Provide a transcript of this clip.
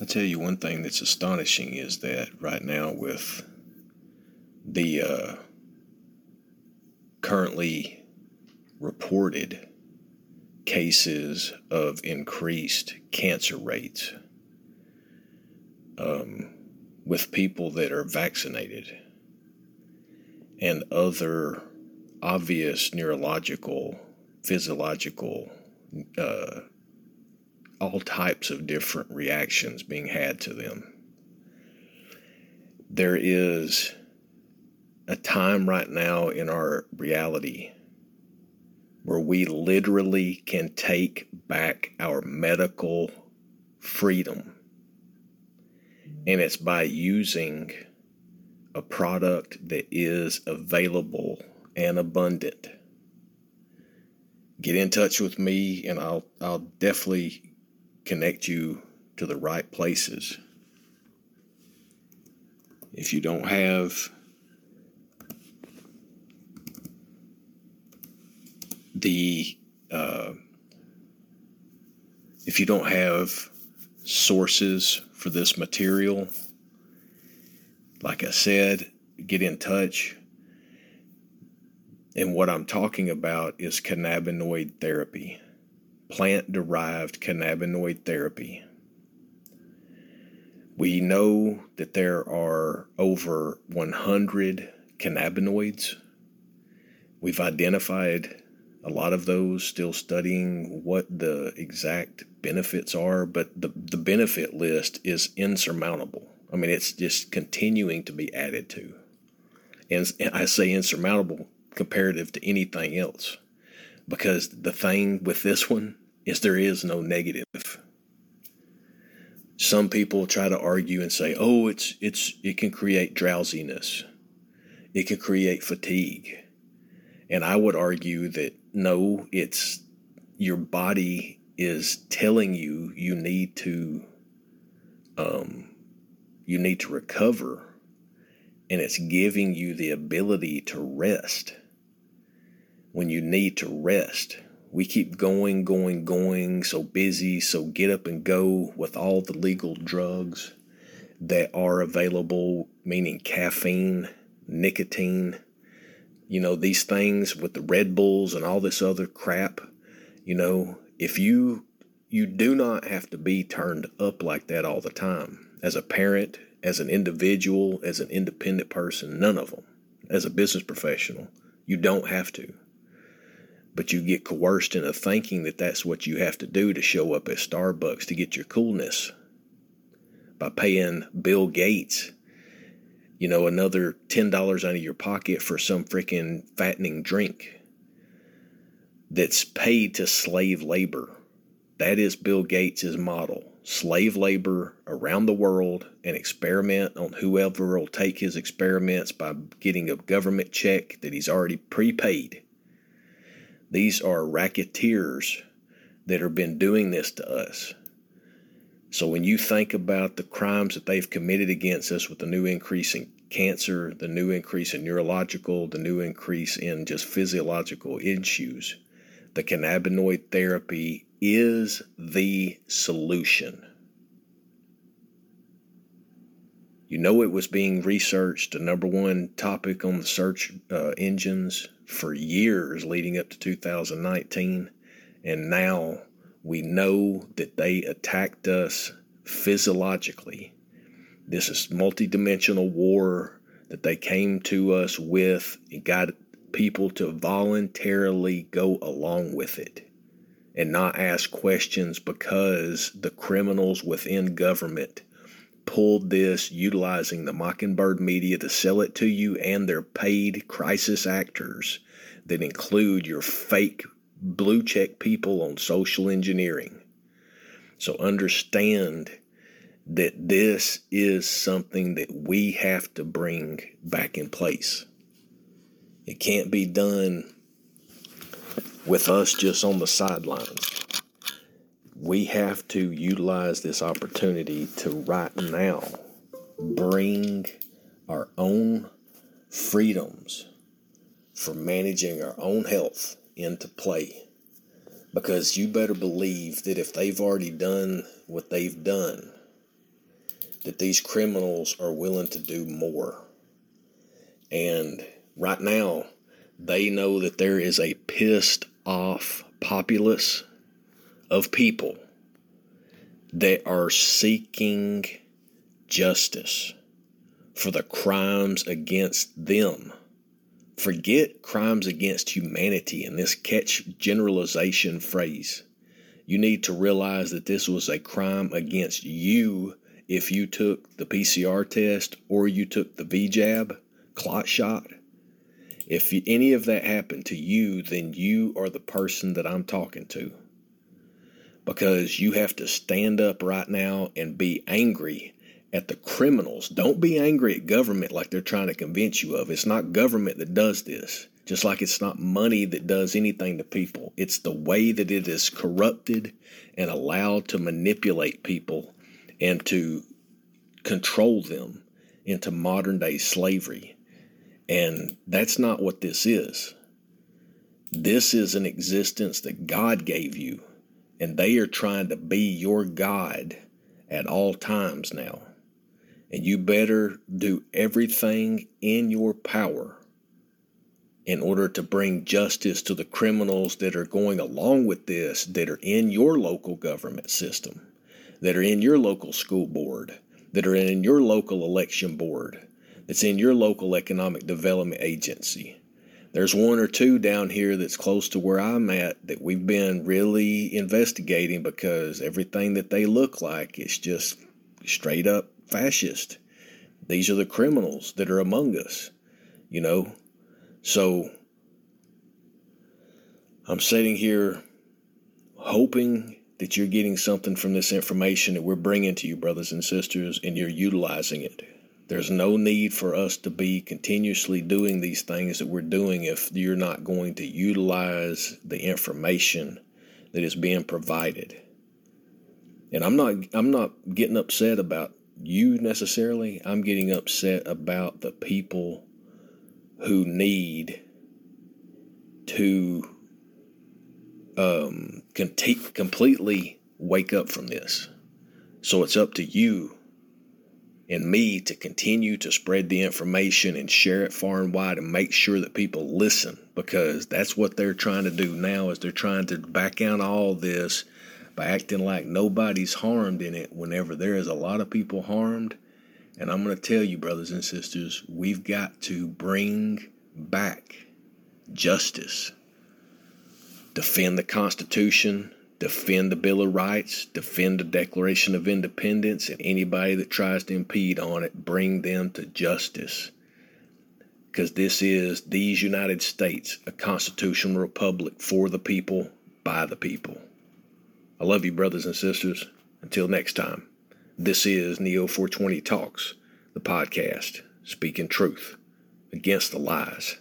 I tell you one thing that's astonishing is that right now with the uh, currently reported cases of increased cancer rates um, with people that are vaccinated and other obvious neurological, physiological, uh, all types of different reactions being had to them. There is a time right now in our reality where we literally can take back our medical freedom. And it's by using a product that is available and abundant. Get in touch with me and I'll I'll definitely connect you to the right places. If you don't have the uh, if you don't have sources for this material, like I said, get in touch. And what I'm talking about is cannabinoid therapy, plant derived cannabinoid therapy. We know that there are over 100 cannabinoids. We've identified a lot of those still studying what the exact benefits are, but the, the benefit list is insurmountable. I mean, it's just continuing to be added to. And, and I say insurmountable comparative to anything else because the thing with this one is there is no negative. Some people try to argue and say, "Oh, it's it's it can create drowsiness. It can create fatigue." And I would argue that no, it's your body is telling you you need to um, you need to recover and it's giving you the ability to rest when you need to rest. We keep going, going, going, so busy, so get up and go with all the legal drugs that are available, meaning caffeine, nicotine, you know, these things with the Red Bulls and all this other crap. You know, if you you do not have to be turned up like that all the time as a parent, as an individual, as an independent person, none of them. As a business professional, you don't have to. But you get coerced into thinking that that's what you have to do to show up at Starbucks to get your coolness by paying Bill Gates, you know, another $10 out of your pocket for some freaking fattening drink that's paid to slave labor. That is Bill Gates' model slave labor around the world and experiment on whoever will take his experiments by getting a government check that he's already prepaid. These are racketeers that have been doing this to us. So when you think about the crimes that they've committed against us with the new increase in cancer, the new increase in neurological, the new increase in just physiological issues, the cannabinoid therapy is the solution. You know, it was being researched, a number one topic on the search uh, engines for years leading up to 2019. And now we know that they attacked us physiologically. This is multidimensional war that they came to us with and got people to voluntarily go along with it and not ask questions because the criminals within government pulled this utilizing the Mockingbird media to sell it to you and their paid crisis actors that include your fake blue check people on social engineering. So understand that this is something that we have to bring back in place. It can't be done with us just on the sidelines. We have to utilize this opportunity to right now bring our own freedoms for managing our own health into play. Because you better believe that if they've already done what they've done, that these criminals are willing to do more. And right now, they know that there is a pissed off populace of people that are seeking justice for the crimes against them. Forget crimes against humanity in this catch generalization phrase. You need to realize that this was a crime against you if you took the PCR test or you took the V jab clot shot. If any of that happened to you, then you are the person that I'm talking to. Because you have to stand up right now and be angry at the criminals. Don't be angry at government like they're trying to convince you of. It's not government that does this, just like it's not money that does anything to people. It's the way that it is corrupted and allowed to manipulate people and to control them into modern day slavery. And that's not what this is. This is an existence that God gave you, and they are trying to be your God at all times now. And you better do everything in your power in order to bring justice to the criminals that are going along with this, that are in your local government system, that are in your local school board, that are in your local election board, that's in your local economic development agency. There's one or two down here that's close to where I'm at that we've been really investigating because everything that they look like is just straight up fascist. These are the criminals that are among us, you know. So I'm sitting here hoping that you're getting something from this information that we're bringing to you, brothers and sisters, and you're utilizing it. There's no need for us to be continuously doing these things that we're doing if you're not going to utilize the information that is being provided. And I'm not I'm not getting upset about you necessarily. I'm getting upset about the people who need to um, completely wake up from this. So it's up to you and me to continue to spread the information and share it far and wide and make sure that people listen because that's what they're trying to do now is they're trying to back out all this by acting like nobody's harmed in it whenever there is a lot of people harmed. And I'm going to tell you, brothers and sisters, we've got to bring back justice, defend the Constitution, defend the Bill of Rights, defend the Declaration of Independence, and anybody that tries to impede on it, bring them to justice. Because this is these United States, a constitutional republic for the people, by the people. I love you, brothers and sisters. Until next time, this is Neo 420 Talks, the podcast, speaking truth against the lies.